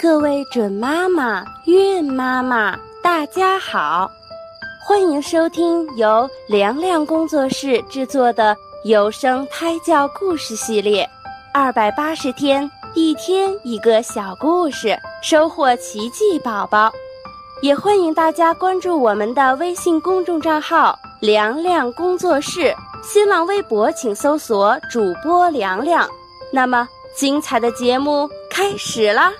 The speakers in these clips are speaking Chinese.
各位准妈妈、孕妈妈，大家好！欢迎收听由凉凉工作室制作的有声胎教故事系列，二百八十天，一天一个小故事，收获奇迹宝宝。也欢迎大家关注我们的微信公众账号“凉凉工作室”，新浪微博请搜索主播凉凉。那么，精彩的节目开始啦！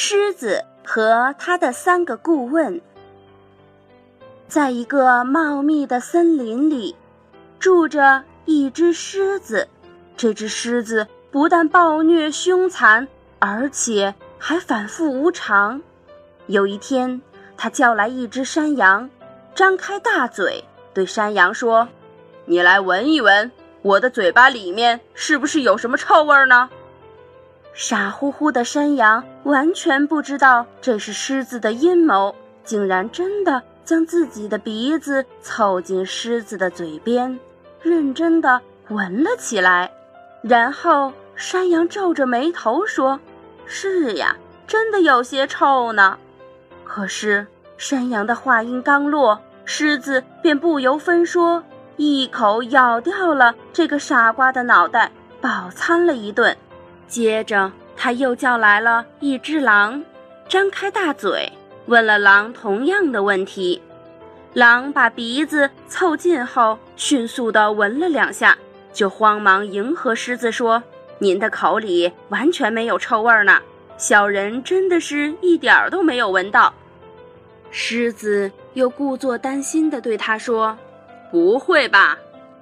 狮子和他的三个顾问，在一个茂密的森林里，住着一只狮子。这只狮子不但暴虐凶残，而且还反复无常。有一天，他叫来一只山羊，张开大嘴对山羊说：“你来闻一闻，我的嘴巴里面是不是有什么臭味呢？”傻乎乎的山羊完全不知道这是狮子的阴谋，竟然真的将自己的鼻子凑近狮子的嘴边，认真的闻了起来。然后山羊皱着眉头说：“是呀，真的有些臭呢。”可是山羊的话音刚落，狮子便不由分说一口咬掉了这个傻瓜的脑袋，饱餐了一顿。接着，他又叫来了一只狼，张开大嘴问了狼同样的问题。狼把鼻子凑近后，迅速地闻了两下，就慌忙迎合狮子说：“您的口里完全没有臭味呢，小人真的是一点儿都没有闻到。”狮子又故作担心地对他说：“不会吧？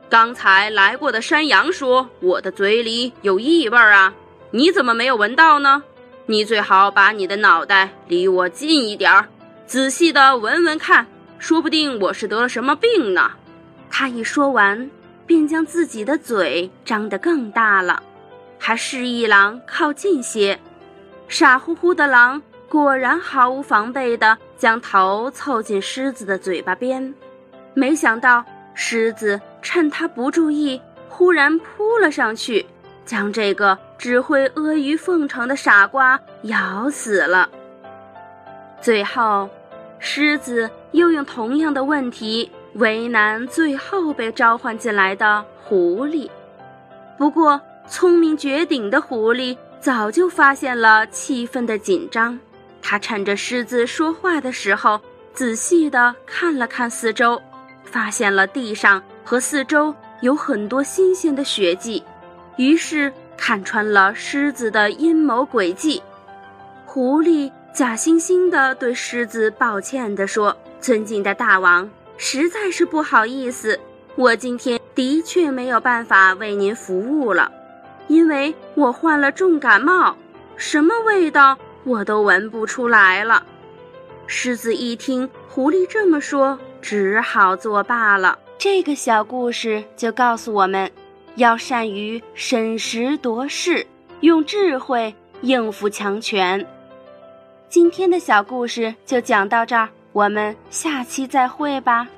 刚才来过的山羊说我的嘴里有异味啊。”你怎么没有闻到呢？你最好把你的脑袋离我近一点儿，仔细的闻闻看，说不定我是得了什么病呢。他一说完，便将自己的嘴张得更大了，还示意狼靠近些。傻乎乎的狼果然毫无防备地将头凑近狮子的嘴巴边，没想到狮子趁他不注意，忽然扑了上去。将这个只会阿谀奉承的傻瓜咬死了。最后，狮子又用同样的问题为难最后被召唤进来的狐狸。不过，聪明绝顶的狐狸早就发现了气氛的紧张，他趁着狮子说话的时候，仔细地看了看四周，发现了地上和四周有很多新鲜的血迹。于是看穿了狮子的阴谋诡计，狐狸假惺惺地对狮子抱歉地说：“尊敬的大王，实在是不好意思，我今天的确没有办法为您服务了，因为我患了重感冒，什么味道我都闻不出来了。”狮子一听狐狸这么说，只好作罢了。这个小故事就告诉我们。要善于审时度势，用智慧应付强权。今天的小故事就讲到这儿，我们下期再会吧。